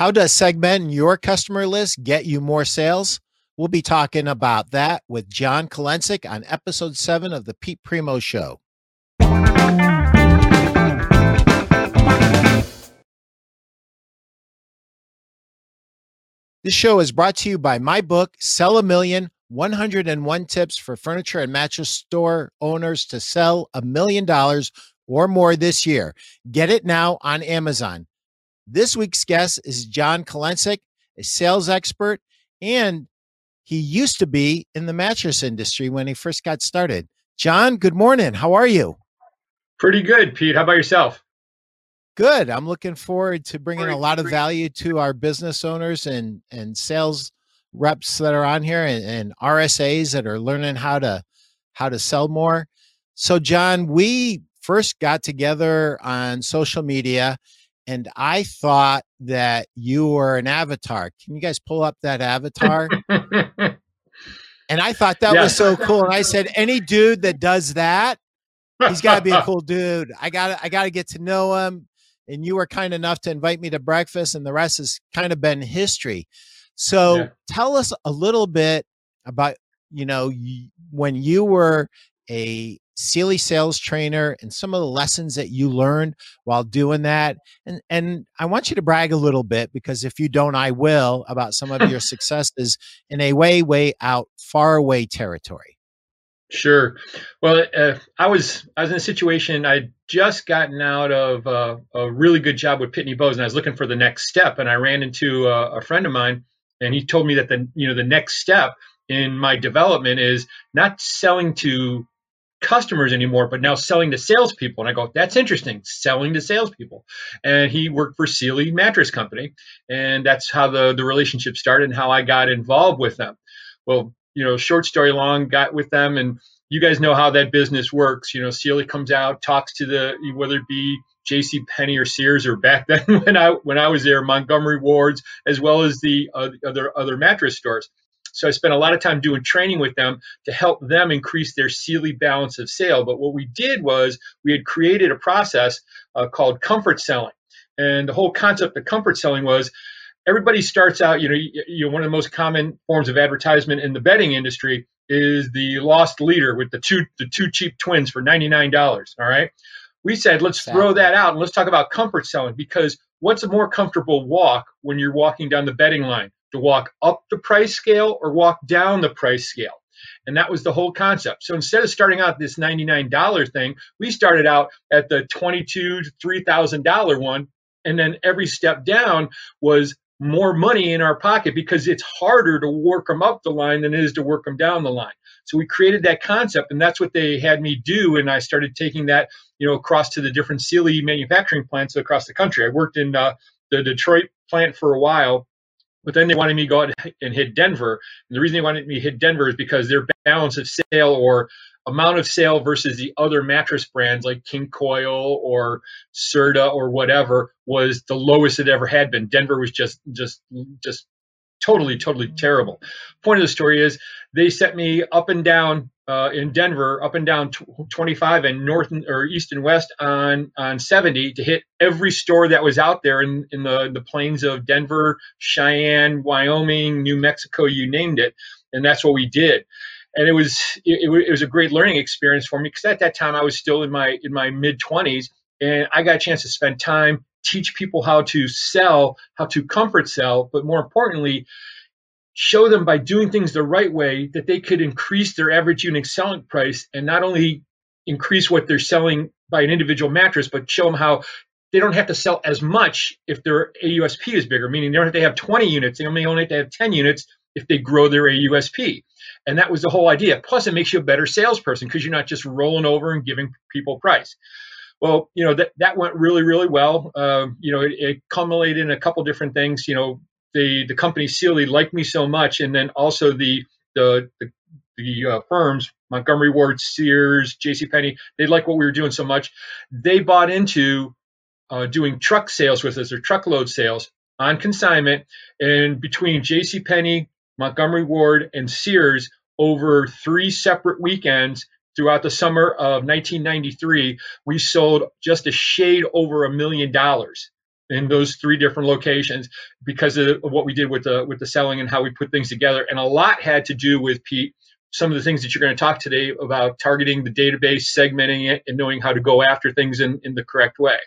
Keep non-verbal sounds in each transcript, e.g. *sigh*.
How does segmenting your customer list get you more sales? We'll be talking about that with John Kolencik on episode seven of the Pete Primeau Show. This show is brought to you by my book, Sell a Million 101 Tips for Furniture and Mattress Store Owners to Sell a Million Dollars or More this year. Get it now on Amazon. This week's guest is John Kolencik, a sales expert, and he used to be in the mattress industry when he first got started. John, good morning. How are you? Pretty good, Pete. How about yourself? Good. I'm looking forward to bringing a lot of value to our business owners and and sales reps that are on here and, and RSAs that are learning how to how to sell more. So, John, we first got together on social media and I thought that you were an avatar. Can you guys pull up that avatar? *laughs* and I thought that was so cool. And I said, any dude that *laughs* does that, he's got to be a cool dude. I got I got to get to know him. And you were kind enough to invite me to breakfast, and the rest has kind of been history. So yeah. tell us a little bit about, you know, when you were a Sealy sales trainer and some of the lessons that you learned while doing that. And and I want you to brag a little bit because if you don't, I will about some of *laughs* your successes in a way, way out, far away territory. Sure. Well, uh, I was I was in a situation I'd just gotten out of uh, a really good job with Pitney Bowes, and I was looking for the next step. And I ran into a, a friend of mine, and he told me that the you know the next step in my development is not selling to customers anymore, but now selling to salespeople. And I go, that's interesting, selling to salespeople. And he worked for Sealy Mattress Company, and that's how the the relationship started and how I got involved with them. Well, you know, short story long, got with them, and you guys know how that business works. You know, Sealy comes out, talks to the whether it be J.C. Penney or Sears, or back *laughs* then when I when I was there, Montgomery Wards, as well as the uh, other other mattress stores. So I spent a lot of time doing training with them to help them increase their Sealy balance of sale. But what we did was we had created a process uh, called comfort selling. And the whole concept of comfort selling was everybody starts out, you know, you, you know, one of the most common forms of advertisement in the bedding industry is the lost leader with the two the two cheap twins for $99. All right. We said, let's throw that out and let's talk about comfort selling because what's a more comfortable walk when you're walking down the bedding line? To walk up the price scale or walk down the price scale. And that was the whole concept. So instead of starting out this $99 thing, we started out at the 22 to $3,000 one. And then every step down was more money in our pocket because it's harder to work them up the line than it is to work them down the line. So we created that concept, and that's what they had me do. And I started taking that, you know, across to the different Sealy manufacturing plants across the country. I worked in uh, the Detroit plant for a while, but then they wanted me to go out and hit Denver. And the reason they wanted me to hit Denver is because their balance of sale or amount of sale versus the other mattress brands like King Koil or Serta or whatever was the lowest it ever had been. Denver was just just just totally totally terrible. Point of the story is they set me up and down uh, in Denver, up and down 25 and north or east and west on on 70 to hit every store that was out there in, in the the plains of Denver, Cheyenne, Wyoming, New Mexico, you named it, and that's what we did. And it was it, it was a great learning experience for me because at that time I was still in my in my mid 20s and I got a chance to spend time teach people how to sell, how to comfort sell, but more importantly, show them by doing things the right way that they could increase their average unit selling price and not only increase what they're selling by an individual mattress, but show them how they don't have to sell as much if their AUSP is bigger, meaning they don't have to have 20 units, they only only have to have 10 units if they grow their AUSP. And that was the whole idea. Plus, it makes you a better salesperson because you're not just rolling over and giving people price. Well, you know that that went really, really well. Uh, you know, it, it culminated in a couple different things. You know, the the company Sealy liked me so much, and then also the the the, the uh, firms Montgomery Ward, Sears, J.C. Penney, they liked what we were doing so much, they bought into uh, doing truck sales with us or truckload sales on consignment, and between J.C. Penney, Montgomery Ward, and Sears over three separate weekends throughout the summer of 1993, we sold just a shade over a million dollars in those three different locations because of what we did with the with the selling and how we put things together. And a lot had to do with Pete some of the things that you're going to talk today about targeting the database, segmenting it, and knowing how to go after things in, in the correct way.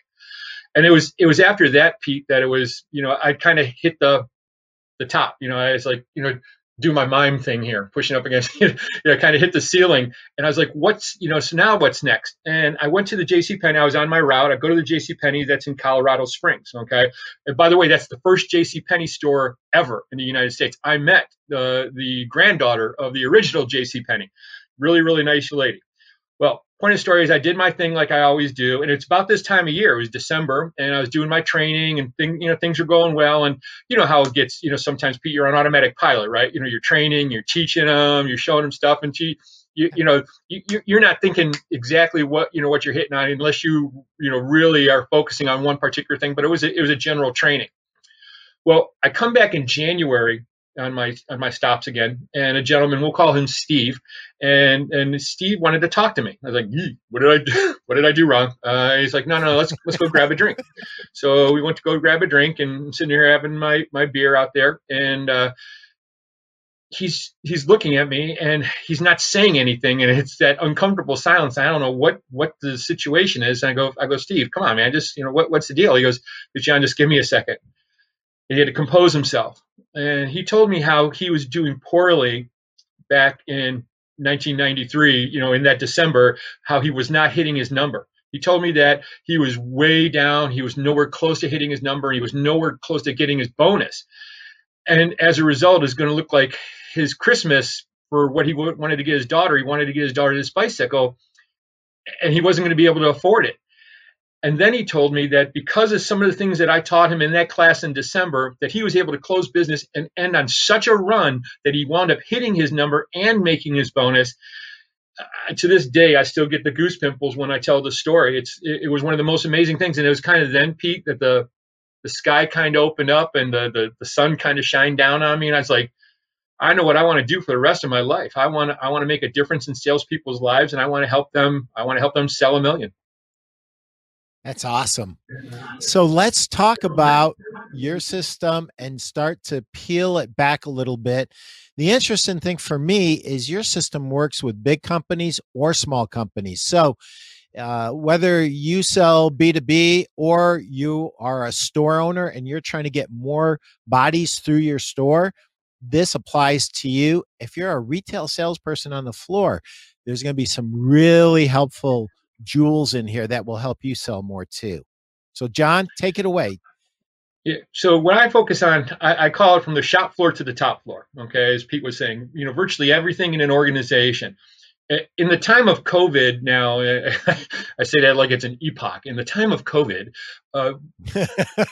And it was it was after that, Pete, that it was, you know, I kind of hit the the top. You know, I was like, you know, do my mime thing here, pushing up against, *laughs* you know, kind of hit the ceiling. And I was like, what's, you know, so now what's next? And I went to the JC Penney. I was on my route. I go to the JC Penney that's in Colorado Springs. Okay. And by the way, that's the first JC Penney store ever in the United States. I met the, the granddaughter of the original JC Penney. Really, really nice lady. Well, point of story is I did my thing like I always do, and it's about this time of year. It was December, and I was doing my training, and thing, you know things were going well. And you know how it gets. You know sometimes Pete, you're on automatic pilot, right? You know you're training, you're teaching them, you're showing them stuff, and she, you, you know you, you're not thinking exactly what you know what you're hitting on unless you you know really are focusing on one particular thing. But it was a, it was a general training. Well, I come back in January on my on my stops again, and a gentleman, we'll call him Steve, and and Steve wanted to talk to me. I was like, "What did I do? *laughs* What did I do wrong?" Uh, he's like, "No, no, let's let's go grab a drink." *laughs* So we went to go grab a drink, and I'm sitting here having my my beer out there, and uh, he's he's looking at me, and he's not saying anything, and it's that uncomfortable silence. I don't know what what the situation is. And I go I go, Steve, come on, man, just you know what what's the deal? He goes, John, just give me a second. He had to compose himself and he told me how he was doing poorly back in 1993 you know in that december how he was not hitting his number. He told me that he was way down he was nowhere close to hitting his number and he was nowhere close to getting his bonus. And as a result is going to look like his christmas for what he wanted to get his daughter he wanted to get his daughter this bicycle and he wasn't going to be able to afford it and then he told me that because of some of the things that I taught him in that class in December, that he was able to close business and end on such a run that he wound up hitting his number and making his bonus. Uh, to this day, I still get the goose pimples when I tell the story. It's it, it, was one of the most amazing things, and it was kind of then, Pete, that the the sky kind of opened up and the, the the sun kind of shined down on me, and I was like, I know what I want to do for the rest of my life. I want to, I want to make a difference in salespeople's lives, and I want to help them. I want to help them sell a million. That's awesome. So let's talk about your system and start to peel it back a little bit. The interesting thing for me is your system works with big companies or small companies. So uh, whether you sell B2B or you are a store owner and you're trying to get more bodies through your store, this applies to you. If you're a retail salesperson on the floor, there's going to be some really helpful jewels in here that will help you sell more too. So, John, take it away. Yeah. So when I focus on, I, I, call it from the shop floor to the top floor. Okay, as Pete was saying, you know, virtually everything in an organization in the time of COVID now, *laughs* I say that like it's an epoch. In the time of COVID, uh, *laughs*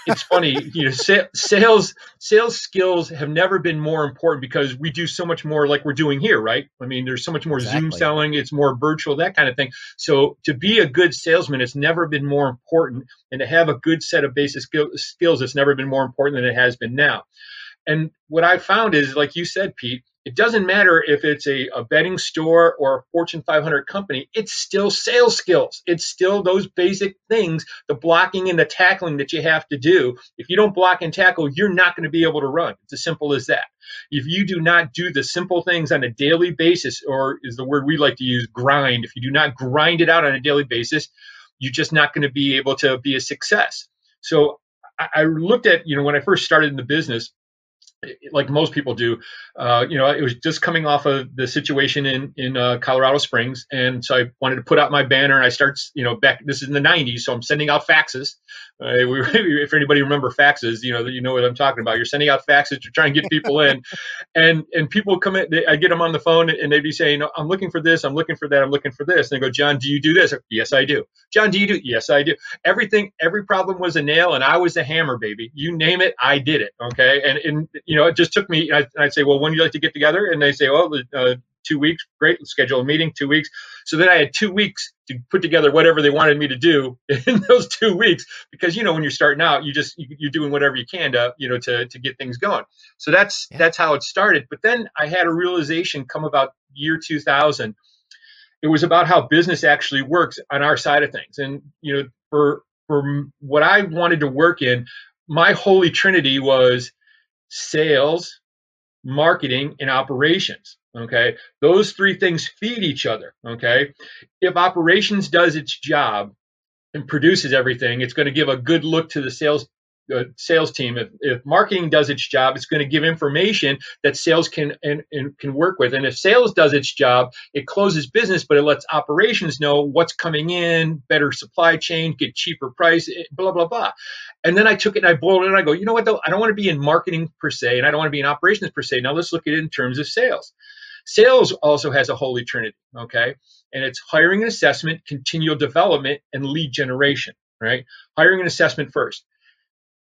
it's funny. You know, sa- sales sales skills have never been more important because we do so much more, like we're doing here, right? I mean, there's so much more exactly. Zoom selling. It's more virtual, that kind of thing. So to be a good salesman, it's never been more important, and to have a good set of basic skill- skills, it's never been more important than it has been now. And what I found is, like you said, Pete, it doesn't matter if it's a, a bedding store or a Fortune 500 company, it's still sales skills. It's still those basic things, the blocking and the tackling that you have to do. If you don't block and tackle, you're not going to be able to run. It's as simple as that. If you do not do the simple things on a daily basis, or is the word we like to use, grind, if you do not grind it out on a daily basis, you're just not going to be able to be a success. So I looked at, you know, when I first started in the business, like most people do, uh, you know, it was just coming off of the situation in in uh, Colorado Springs, and so I wanted to put out my banner, and I start, you know, back. This is in the '90s, so I'm sending out faxes. Uh, we, *laughs* if anybody remember faxes, you know, you know what I'm talking about. You're sending out faxes to try and get people in, *laughs* and and people come in. They, I get them on the phone, and they'd be saying, "I'm looking for this, I'm looking for that, I'm looking for this," and they go, "John, do you do this?" Yes, I do. John, do you do? Yes, I do. Everything, every problem was a nail, and I was a hammer, baby. You name it, I did it. Okay, and and you know, it just took me. I'd, I'd say, well, when do you like to get together? And they say, well, uh, two weeks. Great, let's schedule a meeting. Two weeks. So then I had two weeks to put together whatever they wanted me to do *laughs* in those two weeks, because you know when you're starting out, you just you're doing whatever you can to you know to to get things going. So that's yeah. that's how it started. But then I had a realization come about year 2000. It was about how business actually works on our side of things, and you know for for what I wanted to work in, my holy trinity was sales, marketing, and operations. Okay. Those three things feed each other. Okay. If operations does its job and produces everything, it's going to give a good look to the sales uh, sales team. If, if marketing does its job, it's going to give information that sales can and, and can work with. And if sales does its job, it closes business, but it lets operations know what's coming in, better supply chain, get cheaper price, eh, blah blah blah. And then I took it and I boiled it and I go, you know what though? I don't want to be in marketing per se, and I don't want to be in operations per se. Now let's look at it in terms of sales. Sales also has a holy trinity, okay? And it's hiring and assessment, continual development, and lead generation, right? Hiring and assessment first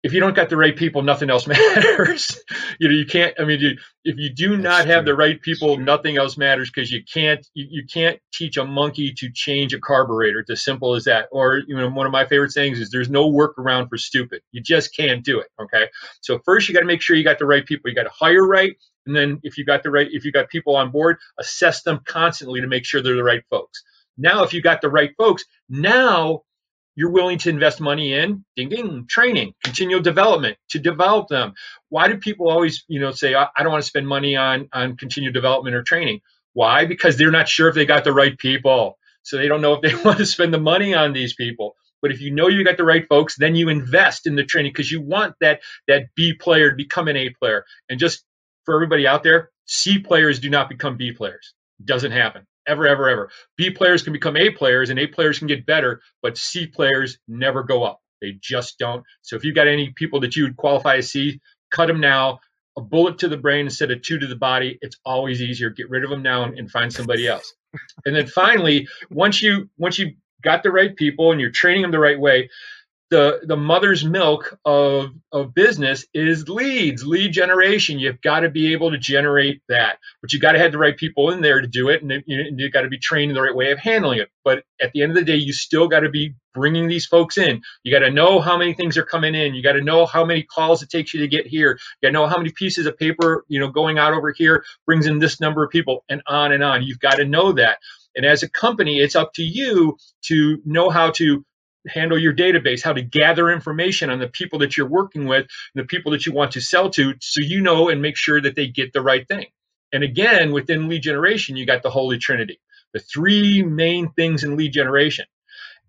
if you don't got the right people, nothing else *laughs* matters. you know, you can't. I mean, you, if you do That's not have the right people, nothing else matters because you can't. You, you can't teach a monkey to change a carburetor. It's as simple as that. Or you know, one of my favorite sayings is, "There's no workaround for stupid. You just can't do it." Okay. So first, you got to make sure you got the right people. You got to hire right, and then if you got the right, if you got people on board, assess them constantly to make sure they're the right folks. Now, if you got the right folks, now you're willing to invest money in ding ding training continual development to develop them. Why do people always you know say i, don't want to spend money on on continual development or training why? Because they're not sure if they got the right people. So they don't know if they *laughs* want to spend the money on these people. But if you know you got the right folks then you invest in the training because you want that that b player to become an a player. And just for everybody out there c players do not become b players doesn't happen ever, ever, ever. B players can become A players and A players can get better, but C players never go up. They just don't. So if you've got any people that you would qualify as C, cut them now. A bullet to the brain instead of two to the body. It's always easier. Get rid of them now and find somebody else. and then finally, once you once you've got the right people and you're training them the right way, the the mother's milk of of business is leads lead generation. You've got to be able to generate that but you got to have the right people in there to do it and you, you got to be trained in the right way of handling it. But at the end of the day you still got to be bringing these folks in. You got to know how many things are coming in. You got to know how many calls it takes you to get here. You got to know how many pieces of paper you know going out over here brings in this number of people and on and on. You've got to know that. And as a company, it's up to you to know how to handle your database, how to gather information on the people that you're working with, the people that you want to sell to, so you know and make sure that they get the right thing. And again, within lead generation, you got the Holy Trinity, the three main things in lead generation.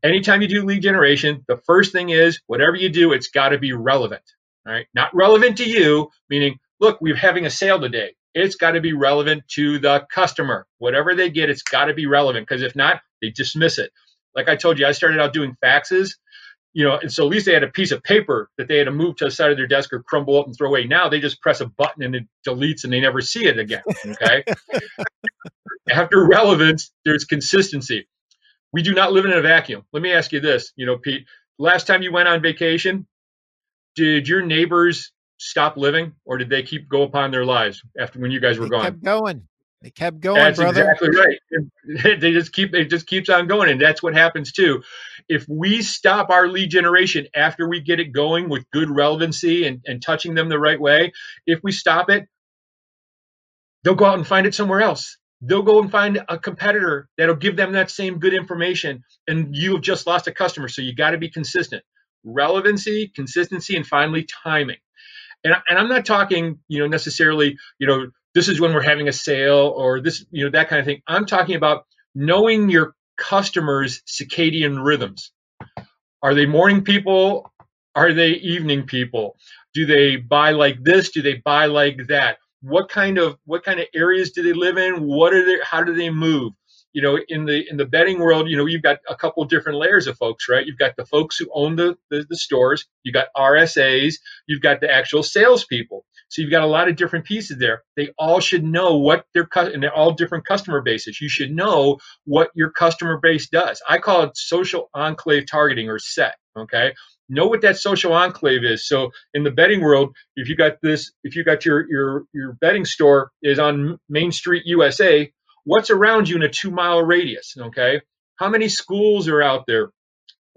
Anytime you do lead generation, the first thing is whatever you do, it's got to be relevant. All right, not relevant to you, meaning, look, we're having a sale today. It's got to be relevant to the customer. Whatever they get, it's got to be relevant because if not, they dismiss it. Like I told you, I started out doing faxes, you know, and so at least they had a piece of paper that they had to move to the side of their desk or crumble up and throw away. Now they just press a button and it deletes and they never see it again. Okay. *laughs* After relevance, there's consistency. We do not live in a vacuum. Let me ask you this, you know, Pete, last time you went on vacation, did your neighbors stop living or did they keep go upon their lives after when you guys were they gone? Kept going. They kept going, that's brother. exactly right. *laughs* they just keep it just keeps on going, and that's what happens too. If we stop our lead generation after we get it going with good relevancy and, and touching them the right way, if we stop it, they'll go out and find it somewhere else. They'll go and find a competitor that'll give them that same good information, and you've just lost a customer. So you got to be consistent. Relevancy, consistency, and finally timing. And, and I'm not talking, you know, necessarily, you know, this is when we're having a sale or this, you know, that kind of thing. I'm talking about knowing your customers' circadian rhythms. Are they morning people? Are they evening people? Do they buy like this? Do they buy like that? What kind of what kind of areas do they live in? What are they? How do they move? You know, in the in the bedding world, you know, you've got a couple different layers of folks, right? You've got the folks who own the the, the stores. You got RSAs. You've got the actual salespeople. So you've got a lot of different pieces there. They all should know what their and they're all different customer bases. You should know what your customer base does. I call it social enclave targeting or set. Okay, know what that social enclave is. So in the bedding world, if you got this, if you got your your your bedding store is on Main Street, USA, what's around you in a two mile radius? Okay, how many schools are out there?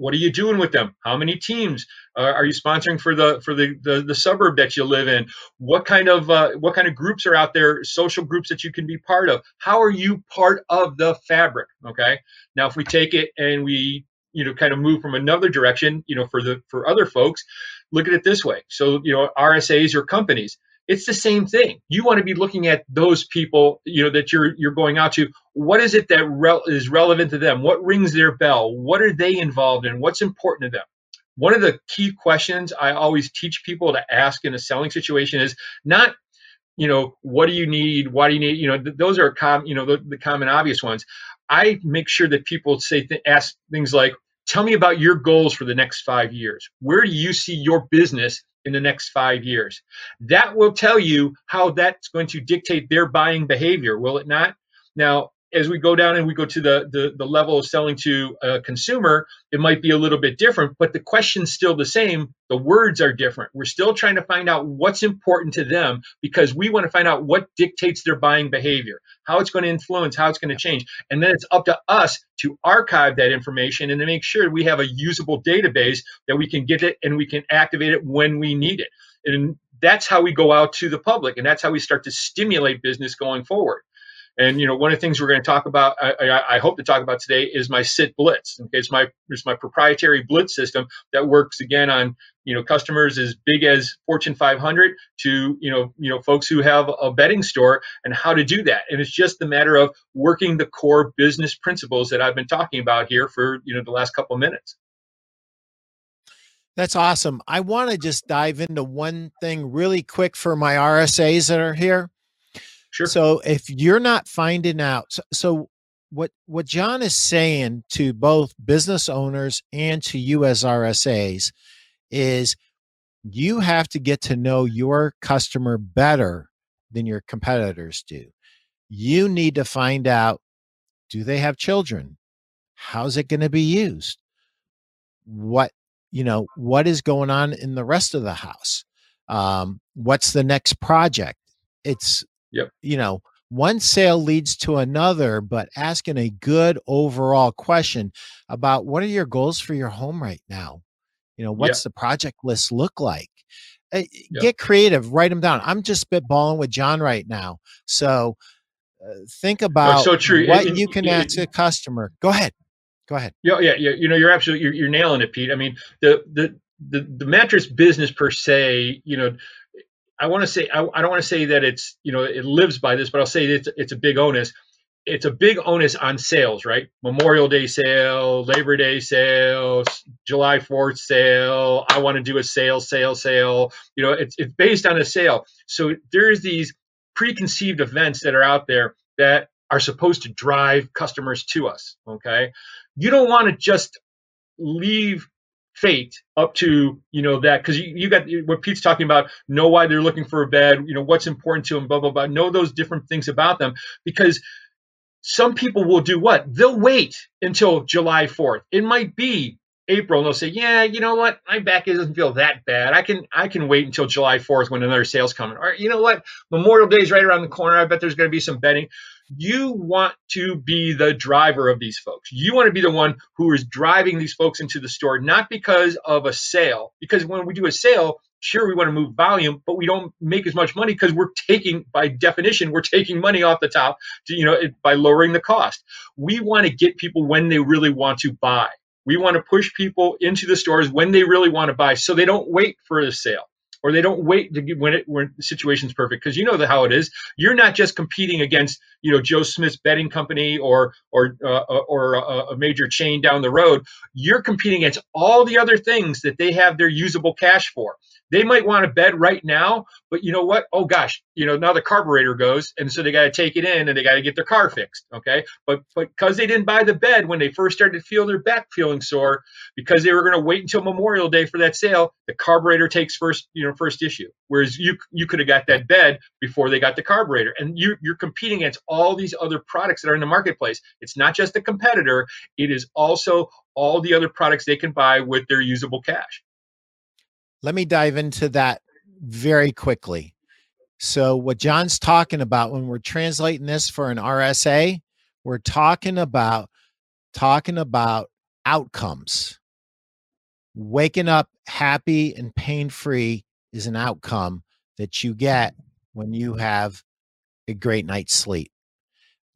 What are you doing with them? How many teams uh, are you sponsoring for the for the, the, the suburb that you live in? What kind of uh, what kind of groups are out there social groups that you can be part of? How are you part of the fabric okay? Now if we take it and we you know kind of move from another direction you know for the for other folks look at it this way. So you know rsas or companies it's the same thing. You want to be looking at those people you know that you're you're going out to. What is it that re- is relevant to them? What rings their bell? What are they involved in? What's important to them? One of the key questions i always teach people to ask in a selling situation is not you know what do you need? Why do you need you know th- those are com- you know the, the common obvious ones. I make sure that people say th- ask things like, "Tell me about your goals for the next five years. Where do you see your business in the next five years?" That will tell you how that's going to dictate their buying behavior, will it not? Now, as we go down and we go to the, the, the level of selling to a consumer, it might be a little bit different, but the question's still the same. The words are different. We're still trying to find out what's important to them because we want to find out what dictates their buying behavior, how it's going to influence, how it's going to change. And then it's up to us to archive that information and to make sure we have a usable database that we can get it and we can activate it when we need it. And that's how we go out to the public and that's how we start to stimulate business going forward. And you know, one of the things we're going to talk about, I, I, I, hope to talk about today, is my Sit Blitz. It's my it's my proprietary Blitz system that works again on you know customers as big as Fortune 500 to you know you know folks who have a bedding store and how to do that. And it's just a matter of working the core business principles that I've been talking about here for you know the last couple of minutes. That's awesome. I want to just dive into one thing really quick for my RSAs that are here. Sure. So if you're not finding out, so, what what John is saying to both business owners and to you as RSAs is you have to get to know your customer better than your competitors do. You need to find out do they have children? How's it going to be used? What, you know, what is going on in the rest of the house? Um, what's the next project? It's Yep. You know, one sale leads to another, but asking a good overall question about what are your goals for your home right now? You know, what's yep. the project list look like? Uh, yep. Get creative, write them down. I'm just spitballing with John right now. So uh, think about so true. what it, you can it, ask a customer. Go ahead. Go ahead. Yeah, yeah, yeah. You know, you're absolutely you're, you're nailing it, Pete. I mean, the the the the mattress business per se, you know, I want to say I, I don't want to say that it's you know it lives by this, but I'll say it's it's a big onus. It's a big onus on sales, right? Memorial Day sale, Labor Day sale, July 4th sale. I want to do a sale, sale, sale. You know, it's it's based on a sale. So there's these preconceived events that are out there that are supposed to drive customers to us. Okay, you don't want to just leave fate up to you know that because you, you got what pete's talking about know why they're looking for a bed you know what's important to them blah blah blah. Know those different things about them because some people will do what? They'll wait until july 4th it might be april and they'll say yeah you know what? My back doesn't feel that bad. I can i can wait until july 4th when another sale's coming. Or you know what? Memorial day is right around the corner. I bet there's going to be some bedding you want to be the driver of these folks. You want to be the one who is driving these folks into the store, not because of a sale. Because when we do a sale, sure, we want to move volume, but we don't make as much money because we're taking, by definition, we're taking money off the top to, you know, by lowering the cost. We want to get people when they really want to buy. We want to push people into the stores when they really want to buy so they don't wait for a sale or they don't wait to get when it when the situation's perfect because you know the, how it is. You're not just competing against you know Joe Smith's bedding company or or uh, uh or a, a major chain down the road. You're competing against all the other things that they have their usable cash for. They might want a bed right now, but you know what? Oh gosh, you know now the carburetor goes, and so they got to take it in and they got to get their car fixed. Okay, but but because they didn't buy the bed when they first started to feel their back feeling sore, because they were going to wait until Memorial Day for that sale, the carburetor takes first you know first issue. Whereas you you could have got that bed before they got the carburetor, and you you're competing against all these other products that are in the marketplace. It's not just the competitor; it is also all the other products they can buy with their usable cash. Let me dive into that very quickly. So, what John's talking about when we're translating this for an RSA, we're talking about talking about outcomes. Waking up happy and pain free is an outcome that you get when you have a great night's sleep.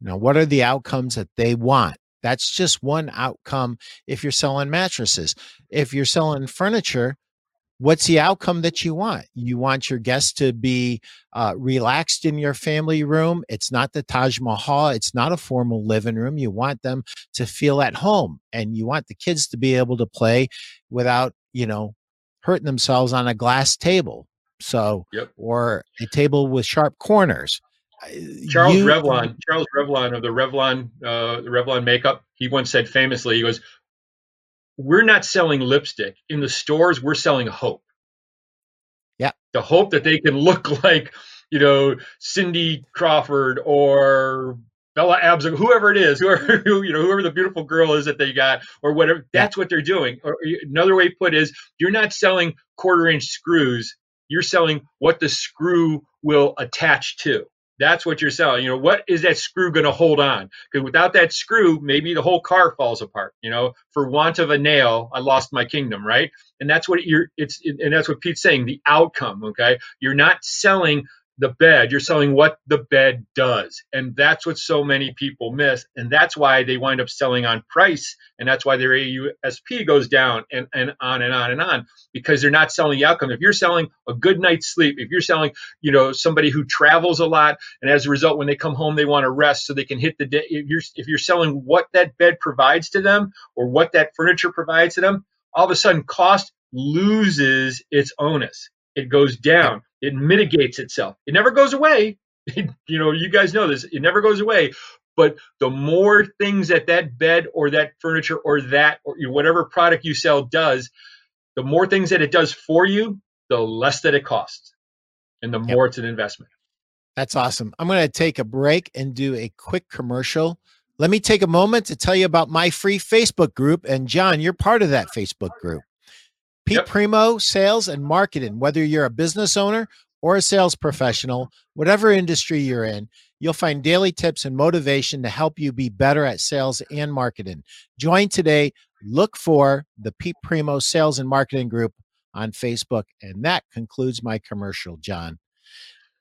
Now, what are the outcomes that they want? That's just one outcome if you're selling mattresses. If you're selling furniture, what's the outcome that you want? You want your guests to be uh, relaxed in your family room. It's not the Taj Mahal, it's not a formal living room. You want them to feel at home and you want the kids to be able to play without, you know, hurting themselves on a glass table. So, yep. or a table with sharp corners. Charles you, Revlon, Charles Revlon of the Revlon, uh, the Revlon makeup, he once said famously, he goes, we're not selling lipstick. In the stores we're selling hope. Yeah. The hope that they can look *laughs* like you know cindy crawford or bella abzug whoever it is *laughs* whoever you know whoever the beautiful girl is that they got or whatever that's yeah. what they're doing. Or another way put is you're not selling quarter inch screws. You're selling what the screw will attach to that's what you're selling. You know, what is that screw going to hold on? Because without that screw, maybe the whole car falls apart. You know, for want of a nail, I lost my kingdom, right? And that's what you're. It's and that's what Pete's saying. The outcome. Okay, you're not selling the bed. You're selling what the bed does. And that's what so many people miss. And that's why they wind up selling on price. And that's why their AUSP goes down and, and on and on and on. Because they're not selling the outcome. If you're selling a good night's sleep if you're selling you know somebody who travels a lot and as a result when they come home they want to rest so they can hit the day if you're if you're selling what that bed provides to them or what that furniture provides to them all of a sudden cost loses its onus. It goes down it mitigates itself. It never goes away. *laughs* you know, you guys know this. It never goes away. But the more things that that bed or that furniture or that or whatever product you sell does, the more things that it does for you, the less that it costs, and the more yep. it's an investment. That's awesome. I'm going to take a break and do a quick commercial. Let me take a moment to tell you about my free Facebook group. And John, you're part of that Facebook group. Pete yep. Primeau, sales and marketing. Whether you're a business owner or a sales professional, whatever industry you're in, you'll find daily tips and motivation to help you be better at sales and marketing. Join today. Look for the Pete Primeau Sales and Marketing Group on Facebook. And that concludes my commercial, John.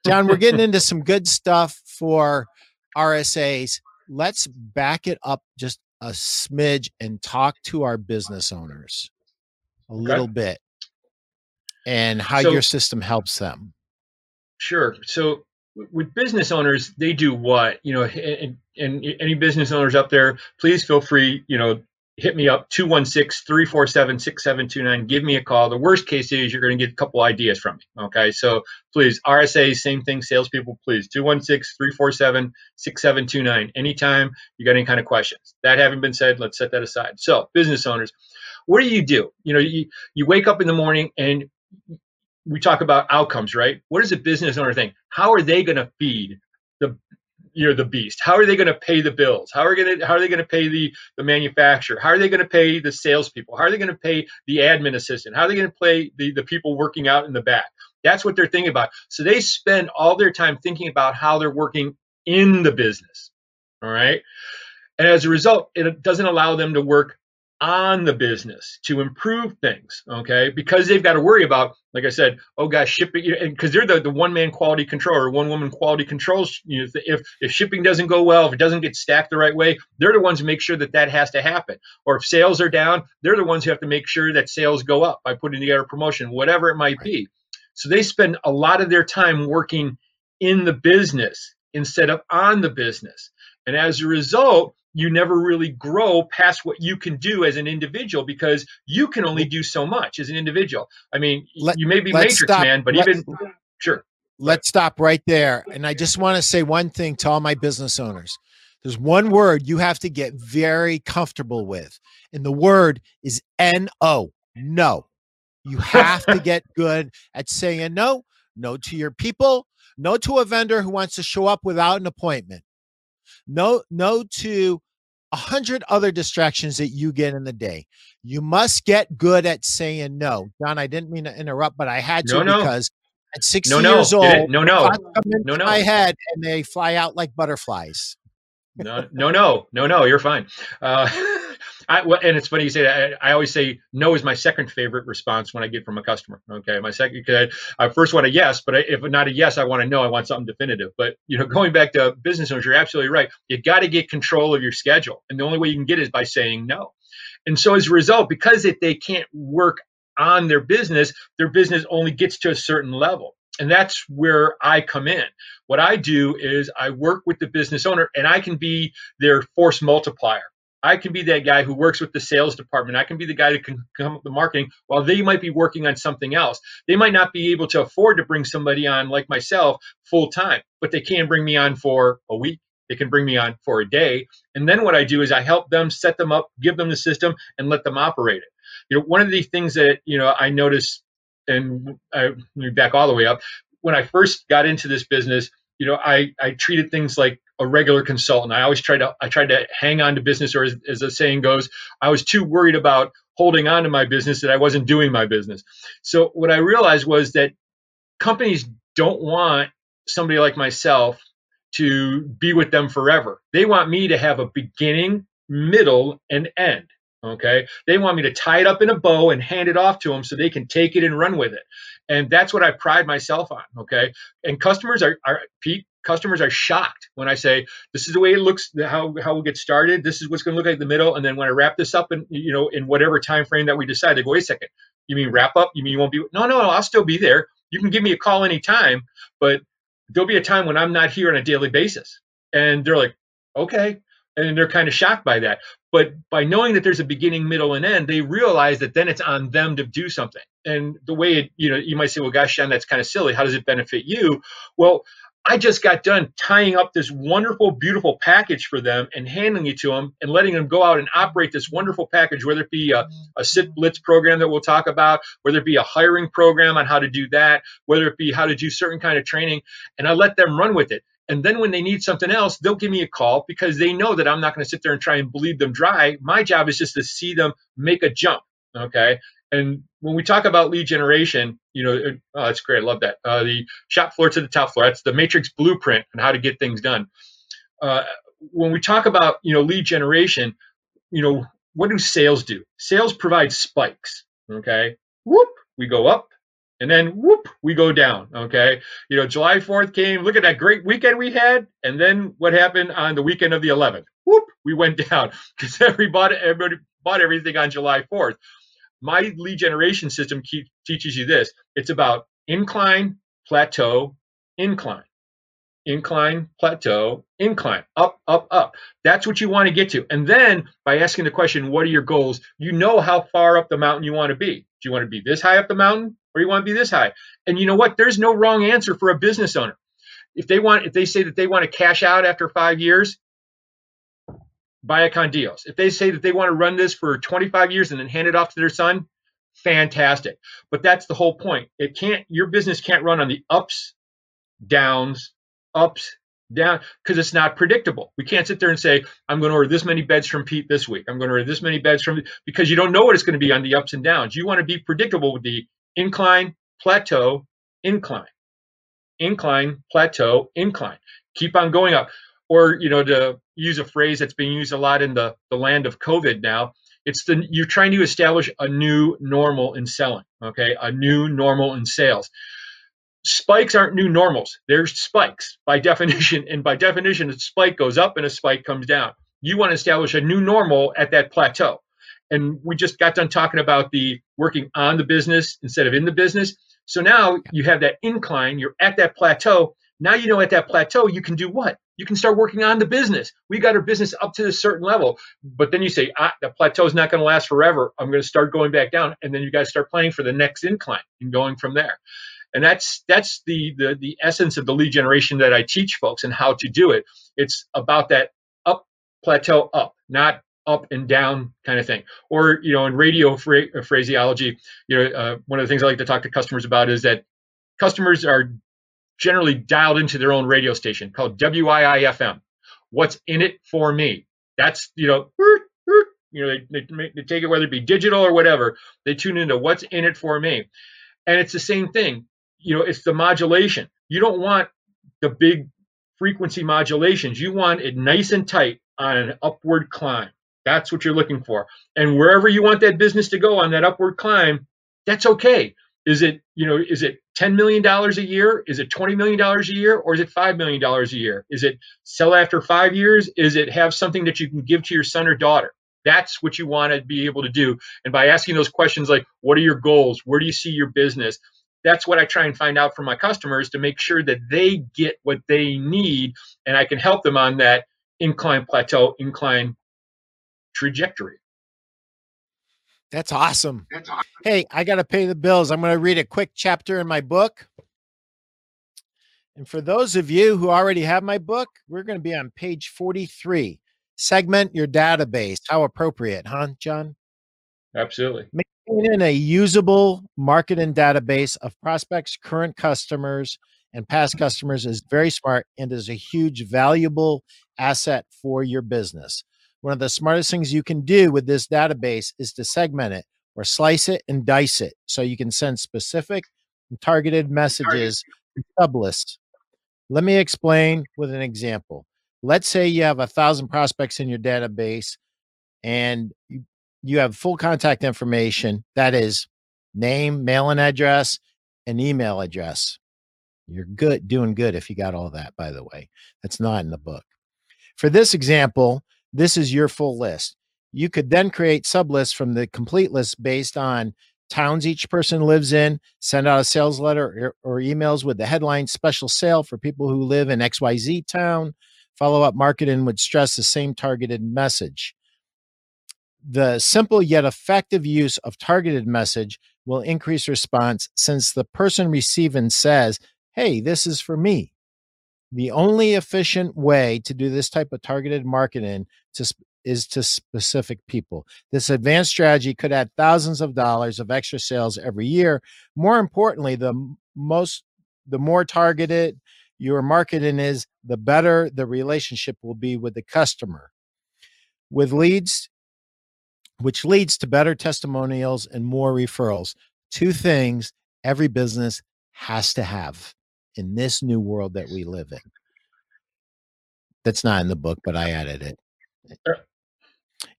John, we're getting *laughs* into some good stuff for RSAs. Let's back it up just a smidge and talk to our business owners a okay. little bit and how so, your system helps them. Sure. So with business owners, they do what? You know, and, and any business owners up there, please feel free, you know, hit me up 216-347-6729 give me a call the worst case is you're going to get a couple ideas from me okay so please rsa same thing salespeople please 216-347-6729 anytime you got any kind of questions that having been said let's set that aside so business owners what do you do? You know, you, you wake up in the morning and we talk about outcomes, right? What does a business owner think? How are they going to feed the you know the beast? How are they going to pay the bills? How are going to how are they going to pay the the manufacturer? How are they going to pay the salespeople? How are they going to pay the admin assistant? How are they going to pay the the people working out in the back? That's what they're thinking about. So they spend all their time thinking about how they're working in the business. All right. And as a result, it doesn't allow them to work on the business to improve things okay? Because they've got to worry about like i said oh gosh shipping because they're the, the one man quality control or one woman quality controls you know if if shipping doesn't go well if it doesn't get stacked the right way they're the ones who make sure that that has to happen. Or if sales are down they're the ones who have to make sure that sales go up by putting together a promotion whatever it might be. So they spend a lot of their time working in the business instead of on the business. And as a result you never really grow past what you can do as an individual because you can only do so much as an individual. I mean, Let, you may be Matrix stop. man, but Let, even sure. Let's stop right there. And I just want to say one thing to all my business owners. There's one word you have to get very comfortable with, and the word is no. No. You have to get *laughs* good at saying no, no to your people, no to a vendor who wants to show up without an appointment. No, no to a hundred other distractions that you get in the day. You must get good at saying no. John, I didn't mean to interrupt, but I had to no, no. because at 60 no, years old, no, no, no, no, my head and they fly out like butterflies. no, no, no, no, no. You're fine. Uh, *laughs* I, and it's funny you say that. I, I, always say no is my second favorite response when I get from a customer. Okay, my second because I, I, first want a yes, but if not a yes, I want to know. I want something definitive. But you know, *laughs* going back to business owners, you're absolutely right. You got to get control of your schedule, and the only way you can get it is by saying no. And so as a result, because if they can't work on their business, their business only gets to a certain level. And that's where I come in. What I do is I work with the business owner and I can be their force multiplier. I can be that guy who works with the sales department. I can be the guy that can come up with the marketing while they might be working on something else. They might not be able to afford to bring somebody on like myself full time, but they can bring me on for a week. They can bring me on for a day. And then what I do is I help them set them up, give them the system, and let them operate it. You know, one of the things that, you know, I noticed and I back all the way up. When I first got into this business, you know, I, I treated things like a regular consultant. I always tried to I tried to hang on to business, or as, as the saying goes, I was too worried about holding on to my business that I wasn't doing my business. So what I realized was that companies don't want somebody like myself to be with them forever. They want me to have a beginning, middle, and end. Okay. They want me to tie it up in a bow and hand it off to them so they can take it and run with it. And that's what I pride myself on. Okay. And customers are, are Pete, customers are shocked when I say, this is the way it looks, how, how we'll get started. This is what's going to look like in the middle. And then when I wrap this up in, you know, in whatever time frame that we decide, they go, wait a second, you mean wrap up? You mean you won't be? No, no, no, I'll still be there. You can give me a call anytime, but there'll be a time when I'm not here on a daily basis. And they're like, okay. And they're kind of shocked by that. But by knowing that there's a beginning, middle, and end, they realize that then it's on them to do something. And the way it, you know, you might say, well, gosh, John, that's kind of silly. How does it benefit you? Well, I just got done tying up this wonderful, beautiful package for them and handing it to them and letting them go out and operate this wonderful package, whether it be a, a SIT Blitz program that we'll talk about, whether it be a hiring program on how to do that, whether it be how to do certain kind of training. And I let them run with it. And then when they need something else, they'll give me a call because they know that I'm not going to sit there and try and bleed them dry. My job is just to see them make a jump. Okay. And when we talk about lead generation, you know, oh, that's great. I love that. Uh, the shop floor to the top floor. That's the matrix blueprint on how to get things done. Uh, when we talk about, you know, lead generation, you know, what do sales do? Sales provide spikes. Okay. Whoop, we go up and then whoop, we go down. Okay. You know, July 4th came, look at that great weekend we had. And then what happened on the weekend of the 11th? Whoop, we went *laughs* down because everybody, everybody bought everything on July 4th. My lead generation system keep, teaches you this it's about incline, plateau, incline. Incline, plateau, incline, up, up, up. That's what you want to get to. And then by asking the question, what are your goals? You know how far up the mountain you want to be. You want to be this high up the mountain? or you want to be this high. And you know what? There's no wrong answer for a business owner. If they want, if they say that they want to cash out after five years, Biocon deals. If they say that they want to run this for 25 years and then hand it off to their son, fantastic. But that's the whole point. It can't, your business can't run on the ups, downs, ups, down, because it's not predictable. We can't sit there and say, I'm going to order this many beds from Pete this week. I'm going to order this many beds from, because you don't know what it's going to be on the ups and downs. You want to be predictable with the incline, plateau, incline, incline, plateau, incline. Keep on going up. Or, you know, to use a phrase that's being used a lot in the, the land of COVID now, it's the you're trying to establish a new normal in selling, okay? A new normal in sales. Spikes aren't new normals. They're spikes by *laughs* definition. And by definition, a spike goes up and a spike comes down. You want to establish a new normal at that plateau. And we just got done talking about the working on the business instead of in the business. So now you have that incline, you're at that plateau. Now you know at that plateau, you can do what? You can start working on the business. We got our business up to a certain level, but then you say, ah, the plateau is not going to last forever. I'm going to start going back down, and then you guys start planning for the next incline and going from there. And that's that's the, the the essence of the lead generation that I teach folks and how to do it. It's about that up plateau up, not up and down kind of thing. Or, you know, in radio phra- phraseology, you know, uh, one of the things I like to talk to customers about is that customers are generally dialed into their own radio station called WIIFM. What's in it for me? That's, you know, you know, they, they, they take it whether it be digital or whatever. They tune into what's in it for me. And it's the same thing. You know, it's the modulation. You don't want the big frequency modulations. You want it nice and tight on an upward climb That's what you're looking for. And wherever you want that business to go on that upward climb, that's okay. Is it, you know, is it $10 million a year? Is it $20 million a year? Or is it $5 million a year? Is it sell after five years? Is it have something that you can give to your son or daughter? That's what you want to be able to do. And by asking those questions like, what are your goals? Where do you see your business? That's what I try and find out from my customers to make sure that they get what they need and I can help them on that incline plateau, incline trajectory. That's awesome. That's awesome. Hey, I got to pay the bills. I'm going to read a quick chapter in my book. And for those of you who already have my book, we're going to be on page 43. Segment your database. How appropriate, huh, John? Absolutely. Maintaining a usable marketing database of prospects, current customers, and past customers is very smart and is a huge valuable asset for your business. One of the smartest things you can do with this database is to segment it or slice it and dice it so you can send specific and targeted messages to sublists. Let me explain with an example. Let's say you have a thousand prospects in your database and you, have full contact information that is name, mailing address, and email address. You're good, doing good if you got all that, by the way. That's not in the book. For this example, this is your full list. You could then create sublists from the complete list based on towns each person lives in, send out a sales letter or, or emails with the headline special sale for people who live in XYZ town. Follow up marketing would stress the same targeted message. The simple yet effective use of targeted message will increase response since the person receiving says, Hey, this is for me. The only efficient way to do this type of targeted marketing to, is to specific people. This advanced strategy could add thousands of dollars of extra sales every year. More importantly, the most the more targeted your marketing is, the better the relationship will be with the customer. With leads, which leads to better testimonials and more referrals. Two things every business has to have in this new world that we live in. That's not in the book, but I added it.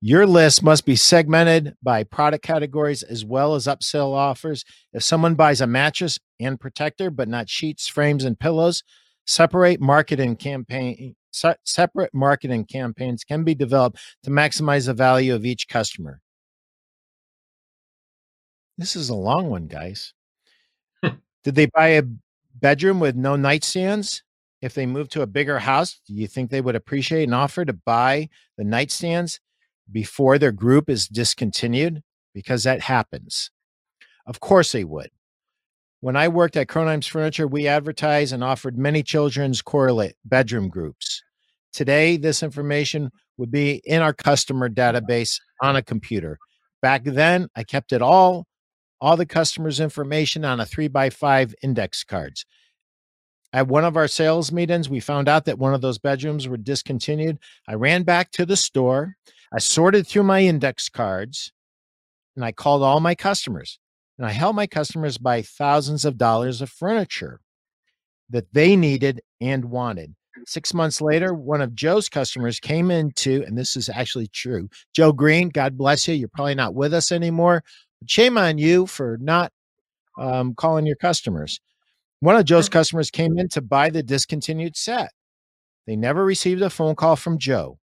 Your list must be segmented by product categories as well as upsell offers. If someone buys a mattress and protector, but not sheets, frames, and pillows, separate marketing campaign separate marketing campaigns can be developed to maximize the value of each customer. This is a long one, guys. Hmm. Did they buy a bedroom with no nightstands, if they move to a bigger house, do you think they would appreciate an offer to buy the nightstands before their group is discontinued? Because that happens. Of course they would. When I worked at Kronheim's Furniture, we advertised and offered many children's correlate bedroom groups. Today, this information would be in our customer database on a computer. Back then, I kept it all all the customers' information on a three by five index cards. At one of our sales meetings, we found out that one of those bedrooms were discontinued. I ran back to the store. I sorted through my index cards and I called all my customers. And I helped my customers buy thousands of dollars of furniture that they needed and wanted. Six months later, one of Joe's customers came into, and this is actually true. Joe Green, God bless you. You're probably not with us anymore, Shame on you for not um, calling your customers. One of Joe's customers came in to buy the discontinued set. They never received a phone call from Joe.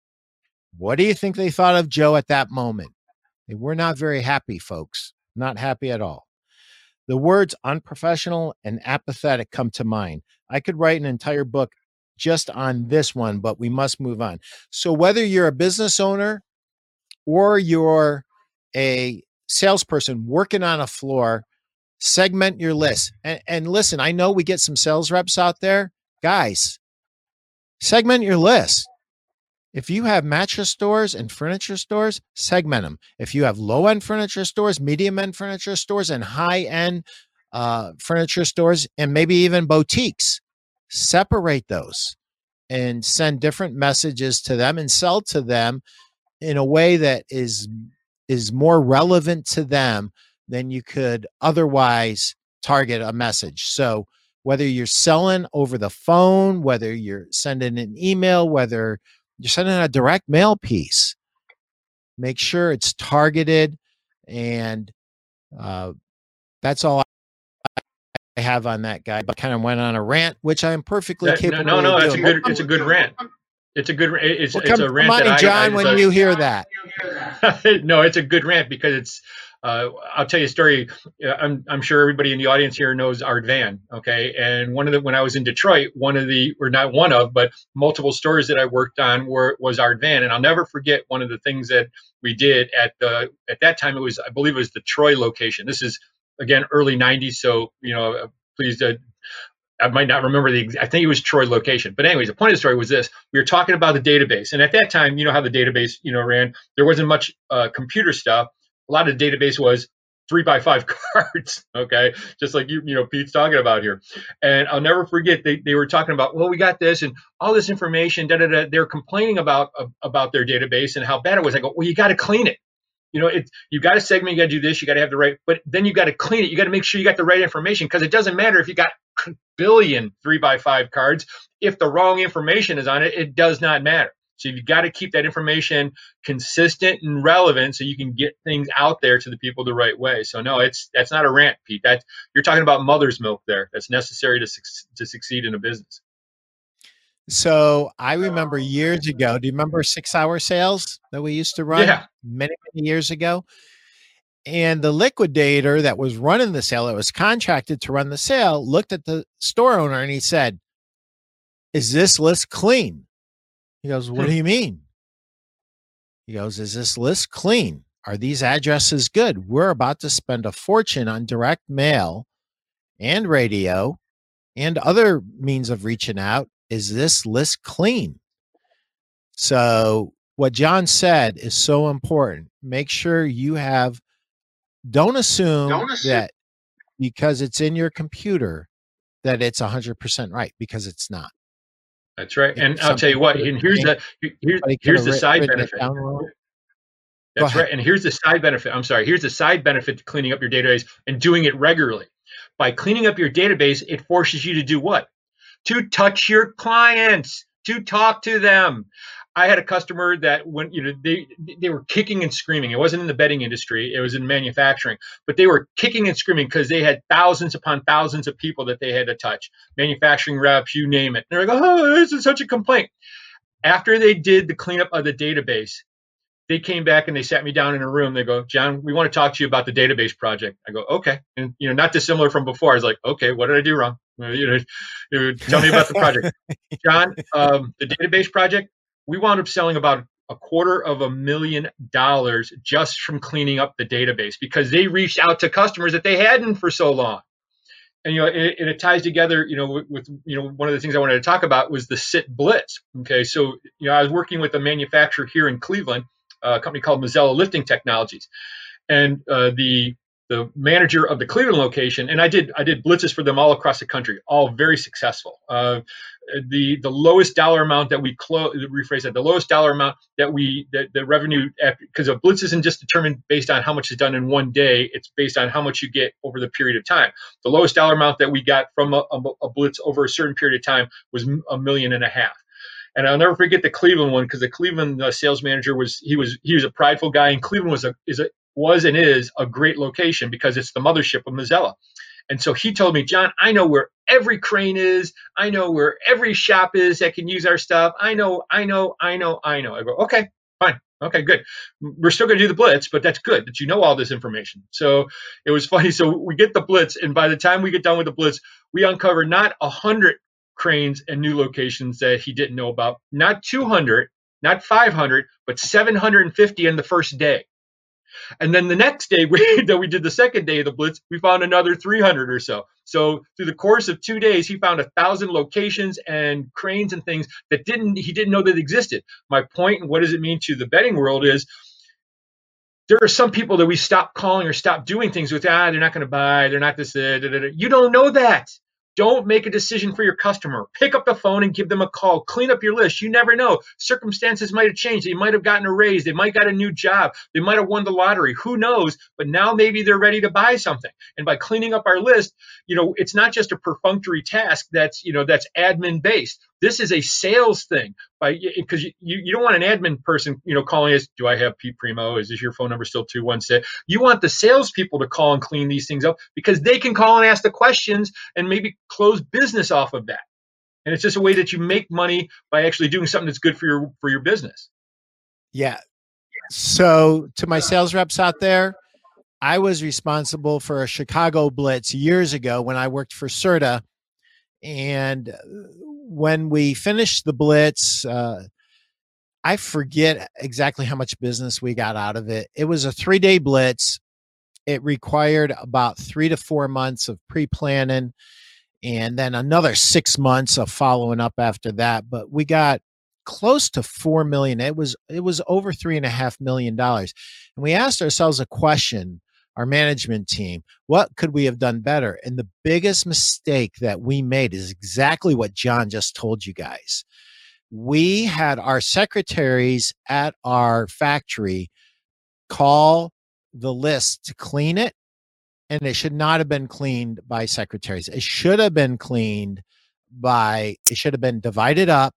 What do you think they thought of Joe at that moment? They were not very happy, folks. Not happy at all. The words unprofessional and apathetic come to mind. I could write an entire book just on this one, but we must move on. So, whether you're a business owner or you're a salesperson working on a floor, segment your list. And, and listen, I know we get some sales reps out there. Guys, segment your list. If you have mattress stores and furniture stores, segment them. If you have low end furniture stores, medium end furniture stores, and high end uh, furniture stores, and maybe even boutiques, separate those and send different messages to them and sell to them in a way that is is more relevant to them than you could otherwise target a message. So whether you're selling over the phone, whether you're sending an email, whether you're sending a direct mail piece, make sure it's targeted and uh, that's all I have on that guy. But kind of went on a rant, which I'm perfectly that, capable. No, no, no it's a good, it's a good rant. It's a good, it's, well, it's a rant. Come on, John, I, when you hear that. *laughs* no, it's a good rant because it's uh, I'll tell you a story. I'm, I'm sure everybody in the audience here knows Art Van. Okay. And one of the, when I was in Detroit, one of the, or not one of, but multiple stores that I worked on were, was Art Van. And I'll never forget one of the things that we did at the, at that time, it was, I believe it was the Troy location. This is again, early 90s. So, you know, uh, please, uh, I might not remember the, I think it was Troy location. But anyways, the point of the story was this. We were talking about the database. And at that time, you know how the database, you know, ran, there wasn't much uh, computer stuff a lot of the database was three by five *laughs* cards okay? Just like you you know pete's talking about here. And i'll never forget they, they were talking about well we got this and all this information da, da, da. they're complaining about uh, about their database and how bad it was. I go well you got to clean it. You know it you got to segment you got to do this you got to have the right but then you got to clean it. You got to make sure you got the right information because it doesn't matter if you got billion three by five cards. If the wrong information is on it it does not matter so you've got to keep that information consistent and relevant so you can get things out there to the people the right way. So no, it's that's not a rant, Pete. That you're talking about mother's milk there. That's necessary to to succeed in a business. So I remember years ago. Do you remember six hour sales that we used to run yeah. many, many years ago? And the liquidator that was running the sale, that was contracted to run the sale, looked at the store owner and he said, Is this list clean? He goes, What do hmm. you mean? He goes, Is this list clean? Are these addresses good? We're about to spend a fortune on direct mail and radio and other means of reaching out. Is this list clean? So, what John said is so important. Make sure you have, don't assume, don't assume. that because it's in your computer that it's 100% right because it's not. That's right. And I'll tell you what, and here's the here's, here's the side benefit. That's right. And here's the side benefit. I'm sorry. Here's the side benefit to cleaning up your database and doing it regularly. By cleaning up your database, it forces you to do what? To touch your clients, to talk to them. I had a customer that when you know they they were kicking and screaming. It wasn't in the bedding industry; it was in manufacturing. But they were kicking and screaming because they had thousands upon thousands of people that they had to touch, manufacturing reps, you name it. And they're like, "Oh, this is such a complaint." After they did the cleanup of the database, they came back and they sat me down in a room. They go, "John, we want to talk to you about the database project." I go, "Okay," and you know, not dissimilar from before. I was like, "Okay, what did I do wrong?" *laughs* You know, you know tell me about the project, *laughs* John. Um, the database project we wound up selling about a quarter of a million dollars just from cleaning up the database because they reached out to customers that they hadn't for so long. And you know, it, it ties together. You know, with, with, you know one of the things I wanted to talk about was the SIT Blitz. Okay, so you know I was working with a manufacturer here in Cleveland, a company called Mazzella Lifting Technologies, and uh, the the manager of the Cleveland location, and I did I did blitzes for them all across the country, all very successful. Uh, the the lowest dollar amount that we close rephrase that the lowest dollar amount that we that the revenue because a blitz isn't just determined based on how much is done in one day it's based on how much you get over the period of time the lowest dollar amount that we got from a, a, blitz over a certain period of time was a million and a half and I'll never forget the Cleveland one because the Cleveland uh, sales manager was he was he was a prideful guy, and Cleveland was a is a was and is a great location because it's the mothership of Mazzella. And so he told me, John, I know where every crane is. I know where every shop is that can use our stuff. I know, I know, I know, I know. I go, okay, fine. Okay, good. We're still going to do the blitz, but that's good that you know all this information. So it was funny. So we get the blitz, and by the time we get done with the blitz, we uncover not a hundred cranes and new locations that he didn't know about, not 200, not 500, but 750 in the first day. And then the next day *laughs* we, that we did the second day of the blitz, we found another 300 or so. So through the course of two days, he found a thousand locations and cranes and things that didn't he didn't know that existed. My point and what does it mean to the bedding world is there are some people that we stop calling or stop doing things with. Ah, they're not going to buy. They're not this. Da, da, da. You don't know that. Don't make a decision for your customer. Pick up the phone and give them a call. Clean up your list. You never know. Circumstances might have changed. They might have gotten a raise. They might got a new job. They might have won the lottery. Who knows? But now maybe they're ready to buy something. And by cleaning up our list, you know, it's not just a perfunctory task that's, you know, that's admin based. This is a sales thing, by because you, you don't want an admin person, you know, calling us. Do I have Pete Primeau? Is this your phone number still two one six? You want the salespeople to call and clean these things up because they can call and ask the questions and maybe close business off of that. And it's just a way that you make money by actually doing something that's good for your for your business. Yeah. So to my sales reps out there, I was responsible for a Chicago Blitz years ago when I worked for Serta. And uh, when we finished the Blitz, uh, I forget exactly how much business we got out of it. It was a three day Blitz. It required about three to four months of pre planning and then another six months of following up after that. But we got close to four million. It was it was over three and a half million dollars. And we asked ourselves a question our management team. What could we have done better? And the biggest mistake that we made is exactly what John just told you guys. We had our secretaries at our factory call the list to clean it, and it should not have been cleaned by secretaries. It should have been cleaned by, it should have been divided up,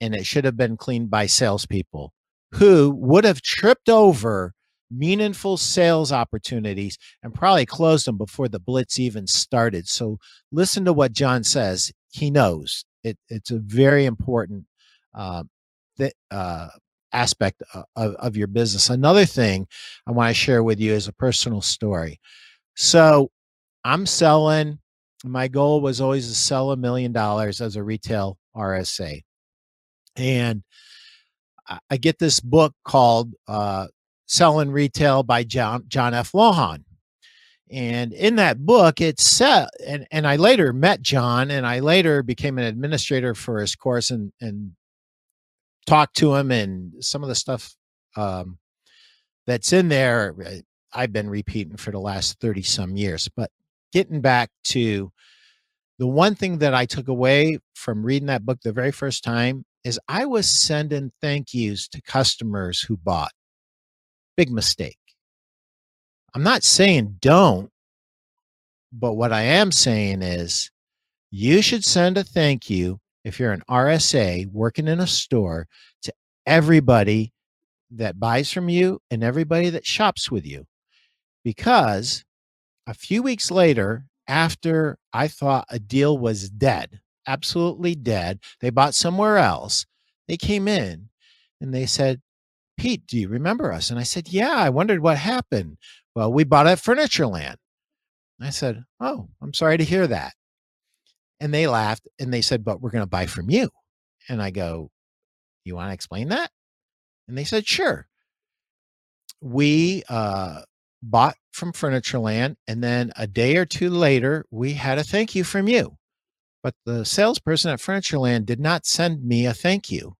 and it should have been cleaned by salespeople who would have tripped over meaningful sales opportunities and probably closed them before the blitz even started. So listen to what John says. He knows it, it's a very important uh, th- uh, aspect of, of your business. Another thing I want to share with you is a personal story. So I'm selling. My goal was always to sell a million dollars as a retail RSA. And I get this book called uh, Selling Retail by John, John F. Lawhon. And in that book, it said, and, and I later met John and I later became an administrator for his course and, and talked to him and some of the stuff um, that's in there, I've been repeating for the last 30 some years. But getting back to the one thing that I took away from reading that book the very first time is I was sending thank yous to customers who bought. Big mistake. I'm not saying don't, but what I am saying is you should send a thank you if you're an RSA working in a store to everybody that buys from you and everybody that shops with you. Because a few weeks later, after I thought a deal was dead, absolutely dead, they bought somewhere else, they came in and they said, Pete, do you remember us? And I said, Yeah, I wondered what happened. Well, we bought at Furnitureland. I said, Oh, I'm sorry to hear that. And they laughed and they said, But we're going to buy from you. And I go, You want to explain that? And they said, Sure. We uh, bought from Furnitureland. And then a day or two later, we had a thank you from you. But the salesperson at Furnitureland did not send me a thank you.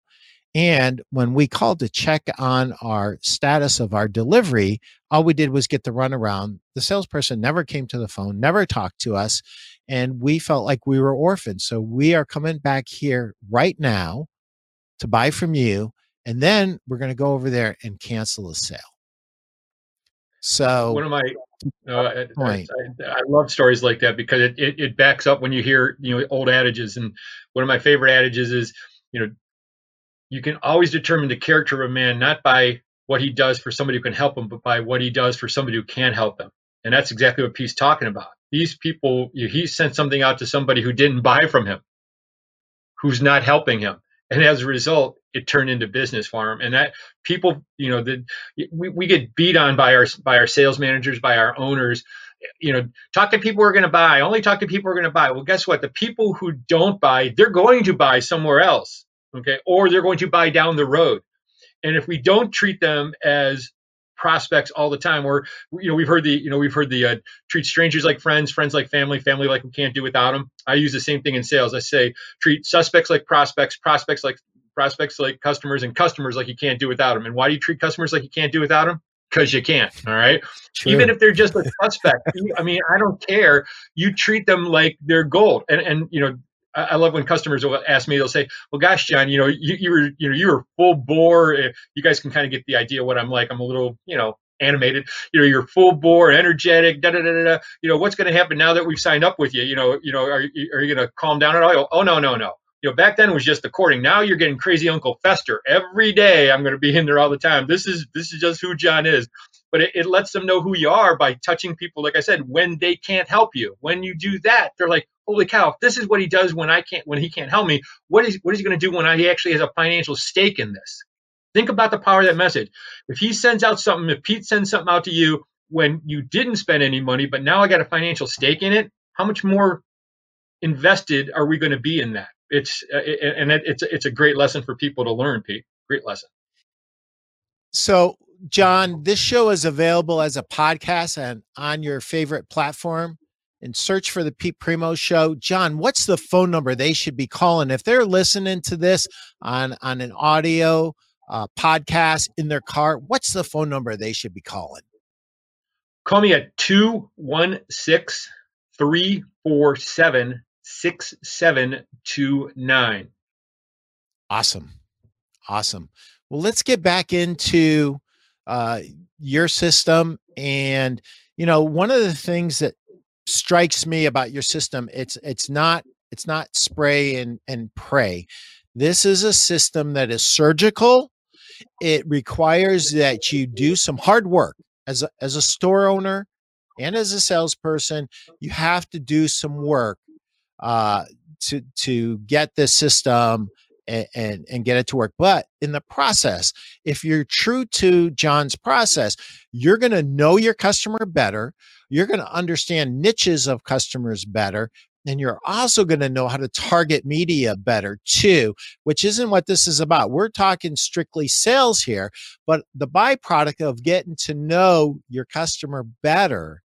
And when we called to check on our status of our delivery, all we did was get the runaround. The salesperson never came to the phone, never talked to us, and we felt like we were orphans. So we are coming back here right now to buy from you, and then we're going to go over there and cancel the sale. So one of my uh, I, I, love stories like that because it, it, it backs up when you hear you know old adages and one of my favorite adages is you know you can always determine the character of a man not by what he does for somebody who can help him, but by what he does for somebody who can't help him. And that's exactly what Pete's talking about. These people, he sent something out to somebody who didn't buy from him, who's not helping him. And as a result, it turned into business for him. And that people, you know, the, we, we get beat on by our by our sales managers, by our owners. You know, talk to people who are going to buy. Only talk to people who are going to buy. Well, guess what? The people who don't buy, they're going to buy somewhere else okay, or they're going to buy down the road. And if we don't treat them as prospects all the time, or you know, we've heard the you know we've heard the uh, treat strangers like friends, friends like family, family like we can't do without them. I use the same thing in sales. I say treat suspects like prospects, prospects like prospects like customers, and customers like you can't do without them. And why do you treat customers like you can't do without them? Because you can't. All right. Even if they're just a suspect, I mean, I don't care. You treat them like they're gold. And and you know, I love when customers will ask me, they'll say, well, gosh, John, you know, you, you were, you know, you were full bore. Eh, you guys can kind of get the idea what I'm like. I'm a little, you know, animated. You know, you're full bore, energetic. Da da da da. You know, what's going to happen now that we've signed up with you? You know, you know, are are you going to calm down at all? Oh no, no, no. You know, back then it was just the courting. Now you're getting crazy Uncle Fester every day. I'm going to be in there all the time. This is this is just who John is. But it, it lets them know who you are by touching people, like I said, when they can't help you. When you do that, they're like, holy cow, this is what he does when I can't when he can't help me, what is what is he going to do when I, he actually has a financial stake in this? Think about the power of that message. If he sends out something, if Pete sends something out to you when you didn't spend any money, but now I got a financial stake in it, how much more invested are we going to be in that? It's uh, and it, it's it's a great lesson for people to learn, Pete. Great lesson. So, John, this show is available as a podcast and on your favorite platform. And search for the Pete Primeau Show. John, what's the phone number they should be calling if they're listening to this on on an audio uh, podcast in their car? What's the phone number they should be calling? Call me at 216 347 6729. Awesome. Awesome. Well, let's get back into uh, your system. And, you know, one of the things that strikes me about your system, it's it's not it's not spray and, and pray. This is a system that is surgical. It requires that you do some hard work as a, as a store owner and as a salesperson. You have to do some work uh, to to get this system and, and, get it to work. But in the process, if you're true to John's process, you're going to know your customer better. You're going to understand niches of customers better. And you're also going to know how to target media better too, which isn't what this is about. We're talking strictly sales here, but the byproduct of getting to know your customer better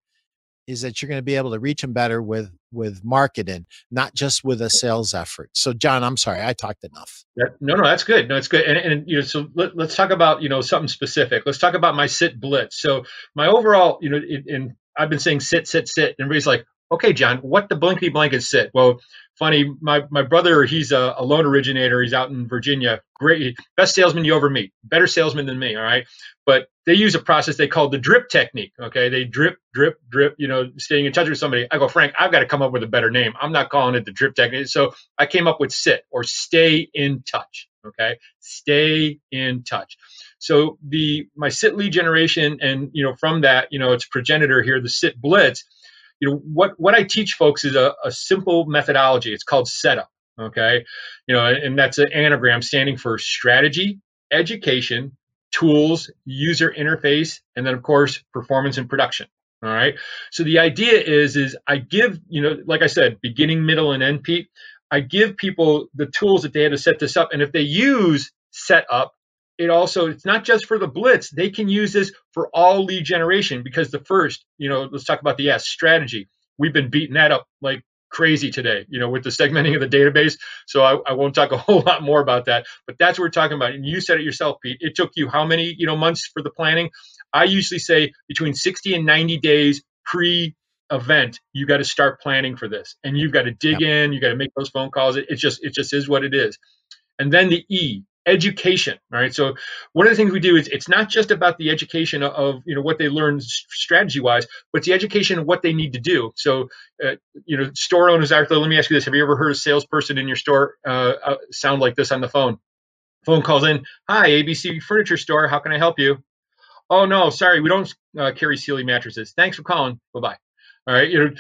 is that you're going to be able to reach them better with with marketing not just with a sales effort. So john i'm sorry i talked enough. No no that's good. No it's good. And, and you know so let, us talk about you know something specific. Let's talk about my sit blitz. So my overall you know in, i've been saying sit sit sit and everybody's like okay john what the blinky blanket sit well funny my my brother he's a, a loan originator he's out in virginia great best salesman you ever meet better salesman than me all right but they use a process they call the drip technique. Okay, they drip, drip, drip. You know, staying in touch with somebody. I go, Frank, I've got to come up with a better name. I'm not calling it the drip technique. So I came up with sit or stay in touch. Okay, stay in touch. So the my sit lead generation, and you know, from that, you know, its progenitor here, the sit blitz. You know, what what I teach folks is a, a simple methodology. It's called setup. Okay, you know, and that's an anagram standing for strategy, education, tools, user interface, and then of course performance and production. All right. So the idea is, is I give, you know, like I said, beginning, middle, and end, Pete. I give people the tools that they had to set this up, and if they use setup, it also it's not just for the blitz. They can use this for all lead generation because the first, you know, let's talk about the S strategy. We've been beating that up like crazy today, you know, with the segmenting of the database. So I, I, won't talk a *laughs* whole lot more about that, but that's what we're talking about. And you said it yourself, Pete. It took you how many, you know, months for the planning? I usually say between 60 and 90 days pre event, you got to start planning for this and you've got to dig yep. in, you got to make those phone calls. It, it just, it just is what it is. And then the E, education right? So one of the things we do is it's not just about the education of you know what they learn strategy wise but it's the education of what they need to do. So uh, you know store owners out there let me ask you this. Have you ever heard a salesperson in your store uh, uh, sound like this on the phone? Phone calls in hi abc furniture store. How can i help you? Oh no. Sorry. We don't uh, carry sealy mattresses. Thanks for calling. Bye-bye all right, you know,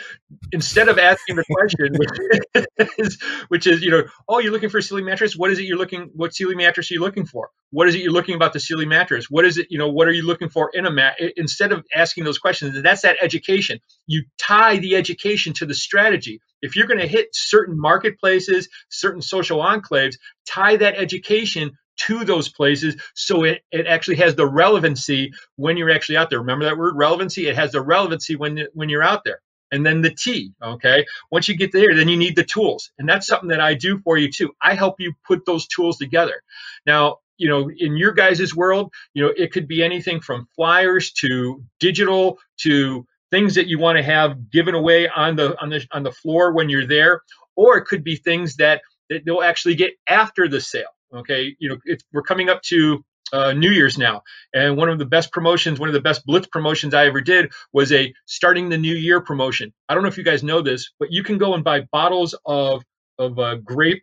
instead of asking the question, *laughs* which is, which is, you know, oh, you're looking for a Sealy mattress. What is it you're looking? What Sealy mattress are you looking for? What is it you're looking about the Sealy mattress? What is it? You know, what are you looking for in a mat? Instead of asking those questions, that's that education. You tie the education to the strategy. If you're going to hit certain marketplaces, certain social enclaves, tie that education to those places so it, it actually has the relevancy when you're actually out there remember that word relevancy it has the relevancy when when you're out there and then the T. Okay. Once you get there, then you need the tools. And that's something that I do for you too. I help you put those tools together. Now, you know, in your guys' world, you know, it could be anything from flyers to digital to things that you want to have given away on the on the on the floor when you're there, or it could be things that, that they'll actually get after the sale. Okay, you know, we're coming up to uh, New Year's now, and one of the best promotions, one of the best Blitz promotions I ever did was a starting the new year promotion. I don't know if you guys know this, but you can go and buy bottles of of uh, grape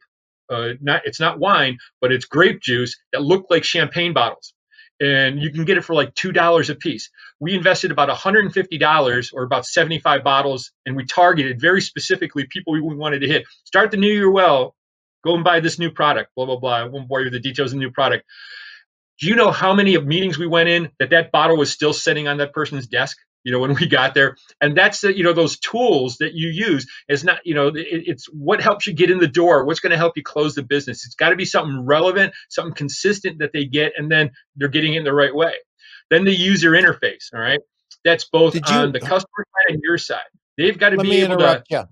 uh, not it's not wine, but it's grape juice that look like champagne bottles and you can get it for like two dollars a piece. We invested about $150 or about 75 bottles, and we targeted very specifically people we wanted to hit. Start the new year well. Go and buy this new product. Blah blah blah. I won't bore you with the details of the new product. Do you know how many of meetings we went in that that bottle was still sitting on that person's desk? you know when we got there and that's the you know those tools that you use it's not you know it, it's what helps you get in the door what's going to help you close the business it's got to be something relevant something consistent that they get and then they're getting it in the right way then the user interface all right that's both Did on the customer side and your side they've got to be able to you.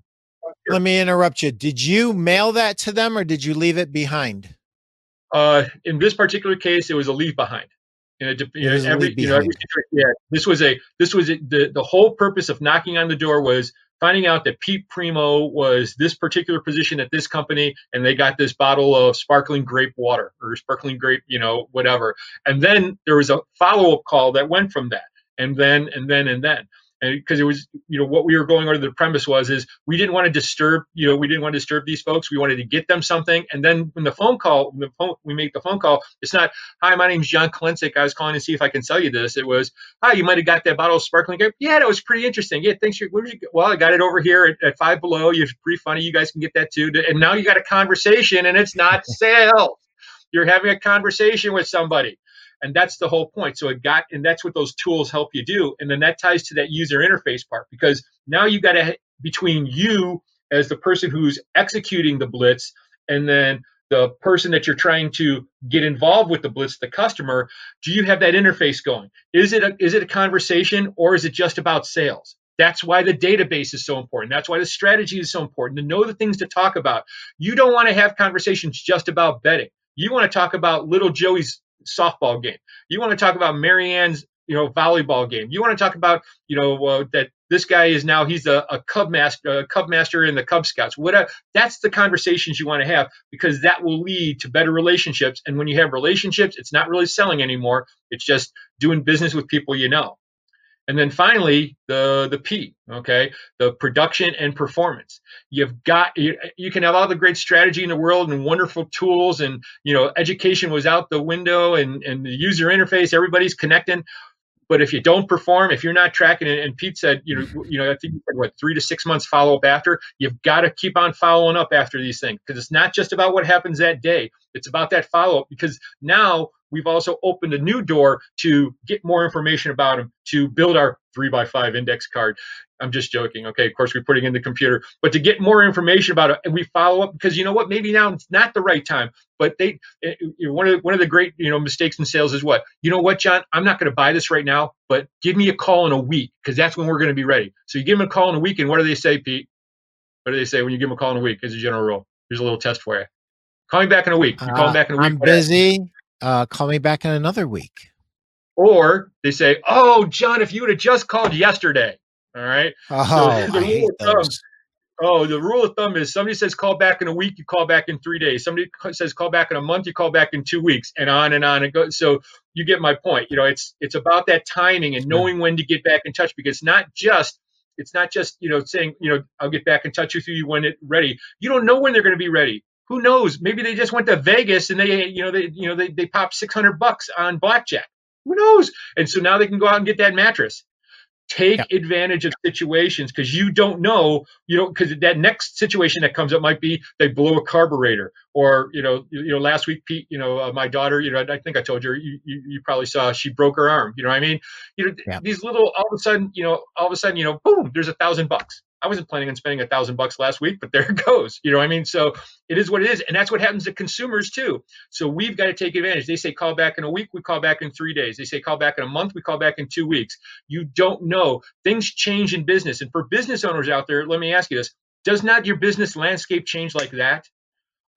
Let me interrupt you. Did you mail that to them or did you leave it behind? Uh, in this particular case it was a leave behind. You know, you know every you know every yeah. This was a this was a, the the whole purpose of knocking on the door was finding out that Pete Primeau was this particular position at this company, and they got this bottle of sparkling grape water or sparkling grape, you know, whatever. And then there was a follow up call that went from that, and then and then and then. and because it was you know what we were going under the premise was is we didn't want to disturb you know we didn't want to disturb these folks. We wanted to get them something. And then when the phone call when the phone, we make the phone call it's not hi my name's john Kolencik. i was calling to see if i can sell you this. It was hi you might have got that bottle of sparkling grape. Yeah that was pretty interesting. Yeah thanks for, you, well i got it over here at, at five below. You're pretty funny. You guys can get that too. And now you got a conversation and it's not *laughs* sales. You're having a conversation with somebody and that's the whole point. So it got, and that's what those tools help you do. And then that ties to that user interface part because now you got to, between you as the person who's executing the blitz and then the person that you're trying to get involved with the blitz the customer do you have that interface going? Is it a, is it a conversation or is it just about sales? That's why the database is so important. That's why the strategy is so important to know the things to talk about. You don't want to have conversations just about bedding. You want to talk about little joey's softball game. You want to talk about Marianne's, you know, volleyball game. You want to talk about, you know, uh, that this guy is now he's a, a Cub master, a Cub master in the Cub Scouts. Whatever. That's the conversations you want to have because that will lead to better relationships. And when you have relationships, it's not really selling anymore. It's just doing business with people you know. And then finally, the the P, okay, the production and performance. You've got you, you can have all the great strategy in the world and wonderful tools, and you know education was out the window, and and the user interface, everybody's connecting. But if you don't perform, if you're not tracking it, and Pete said, you know, you know, I think what three to six months follow up after, you've got to keep on following up after these things because it's not just about what happens that day. It's about that follow up because now we've also opened a new door to get more information about them, to build our three by five index card. I'm just joking. Okay, of course we're putting in the computer, but to get more information about it, and we follow up because you know what? Maybe now it's not the right time. But they, it, eh, it, one of one of the great you know mistakes in sales is what? You know what, John? I'm not going to buy this right now, but give me a call in a week because that's when we're going to be ready. So you give them a call in a week, and what do they say, Pete? What do they say when you give them a call in a week? As a general rule, here's a little test for you. Call me back in a week. You call uh, me back in a week. I'm busy uh, call me back in another week. Or they say, oh, John, if you would have just called yesterday. All right. Oh, so *laughs* the rule of thumb, oh, the rule of thumb is somebody says call back in a week, you call back in three days. Somebody says call back in a month, you call back in two weeks, and on and on and go. So you get my point. You know, it's it's about that timing and knowing when to get back in touch because it's not just it's not just you know saying you know I'll get back in touch with you when it's ready. You don't know when they're going to be ready who knows? Maybe they just went to Vegas and they, you know, they, you know, they, they popped 600 bucks on blackjack. Who knows? And so now they can go out and get that mattress. Take yeah. advantage of situations because you don't know, you know, because that next situation that comes up might be they blow a carburetor, or you know, you, know, last week, Pete, you know, uh, my daughter, you know, I think I told you, you, you, you, probably saw she broke her arm. You know, what I mean, you know, yeah. these little, all of a sudden, you know, all of a sudden, you know, boom, there's a thousand bucks I wasn't planning on spending a thousand bucks last week, but there it *laughs* goes. You know what I mean? So it is what it is. And that's what happens to consumers too. So we've got to take advantage. They say call back in a week, we call back in three days. They say call back in a month, we call back in two weeks. You don't know. Things change in business. And for business owners out there, let me ask you this. Does not your business landscape change like that?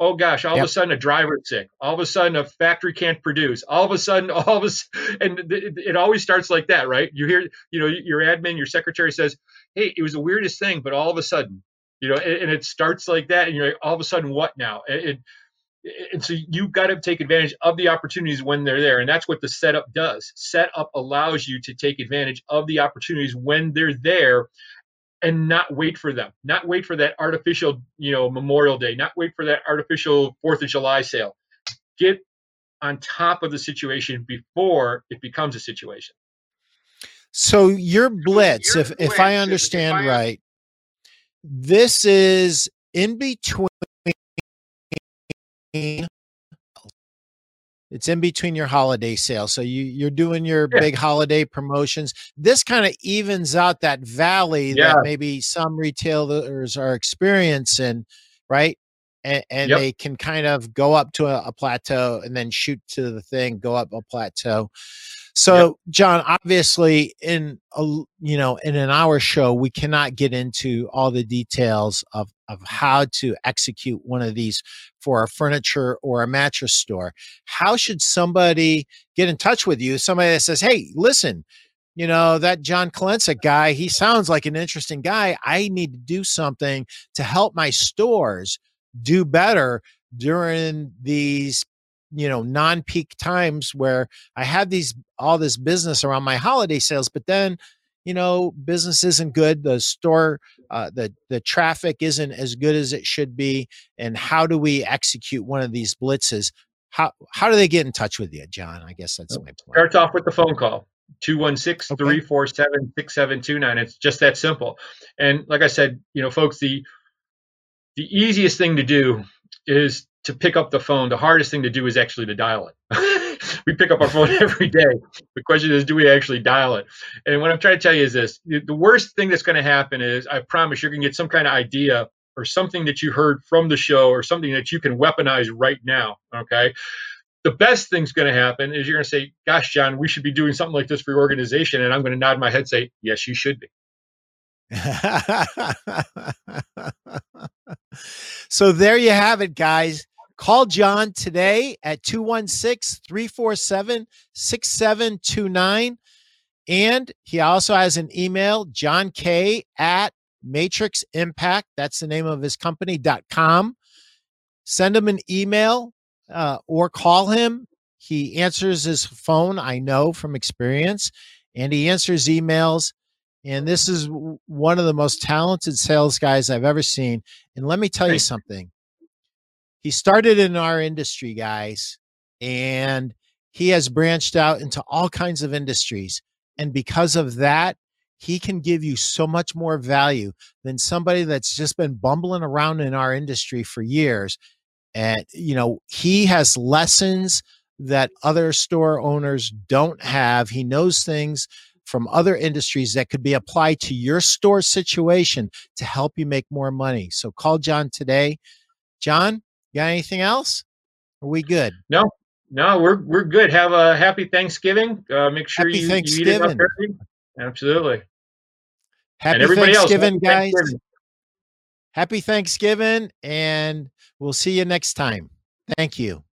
oh gosh, all yep. of a sudden a driver's sick. All of a sudden a factory can't produce. All of a sudden, *laughs* all of a sudden, and it, it, always starts like that, right? You hear, you know, your admin, your secretary says, "Hey, it was the weirdest thing," but all of a sudden, you know, and, and it starts like that, and you're like, all of a sudden, what now? It, and so you've got to take advantage of the opportunities when they're there, and that's what the setup does. Setup allows you to take advantage of the opportunities when they're there and not wait for them, not wait for that artificial, you know, Memorial Day, not wait for that artificial Fourth of July sale. Get on top of the situation before it becomes a situation. So your blitz, your if blitz, if I understand if I, right, this is in between it's in between your holiday sales. so you you're doing your yeah. big holiday promotions this kind of evens out that valley yeah. that maybe some retailers are experiencing right and, and yep. they can kind of go up to a, a, plateau and then shoot to the thing go up a plateau so yep. john obviously in a you know in an hour show we cannot get into all the details of of how to execute one of these for a furniture or a mattress store how should somebody get in touch with you somebody that says hey listen you know, that John Kolencik guy, he sounds like an interesting guy. I need to do something to help my stores do better during these you know non-peak times where i have these all this business around my holiday sales but then you know business isn't good the store uh, the the traffic isn't as good as it should be and how do we execute one of these blitzes? How how do they get in touch with you john? I guess that's my point. Starts off with the phone call 216-347-6729 it's just that simple. And like i said you know folks the the easiest thing to do is to pick up the phone. The hardest thing to do is actually to dial it. *laughs* we pick up our phone *laughs* every day. The question is, do we actually dial it? And what I'm trying to tell you is this the worst thing that's going to happen is I promise you're going to get some kind of idea or something that you heard from the show or something that you can weaponize right now. Okay. The best thing's going to happen is you're going to say, Gosh, John, we should be doing something like this for your organization. And I'm going to nod my head, and say, Yes, you should be. *laughs* so there you have it, guys. Call John today at 216 347 6729. And he also has an email, John K at Matrix Impact. That's the name of his company.com. Send him an email uh, or call him. He answers his phone, I know from experience, and he answers emails and this is one of the most talented sales guys I've ever seen. And let me tell you something. He started in our industry, guys, and he has branched out into all kinds of industries. And because of that, he can give you so much more value than somebody that's just been bumbling around in our industry for years. And, you know, he has lessons that other store owners don't have. He knows things from other industries that could be applied to your store situation to help you make more money. So call John today. John, got anything else? Are we good? No, no, we're we're good. Have a happy Thanksgiving. Uh, make sure happy you, Thanksgiving. you eat it turkey. Absolutely. Happy Thanksgiving, else, guys. Thanksgiving. Happy Thanksgiving, and we'll see you next time. Thank you.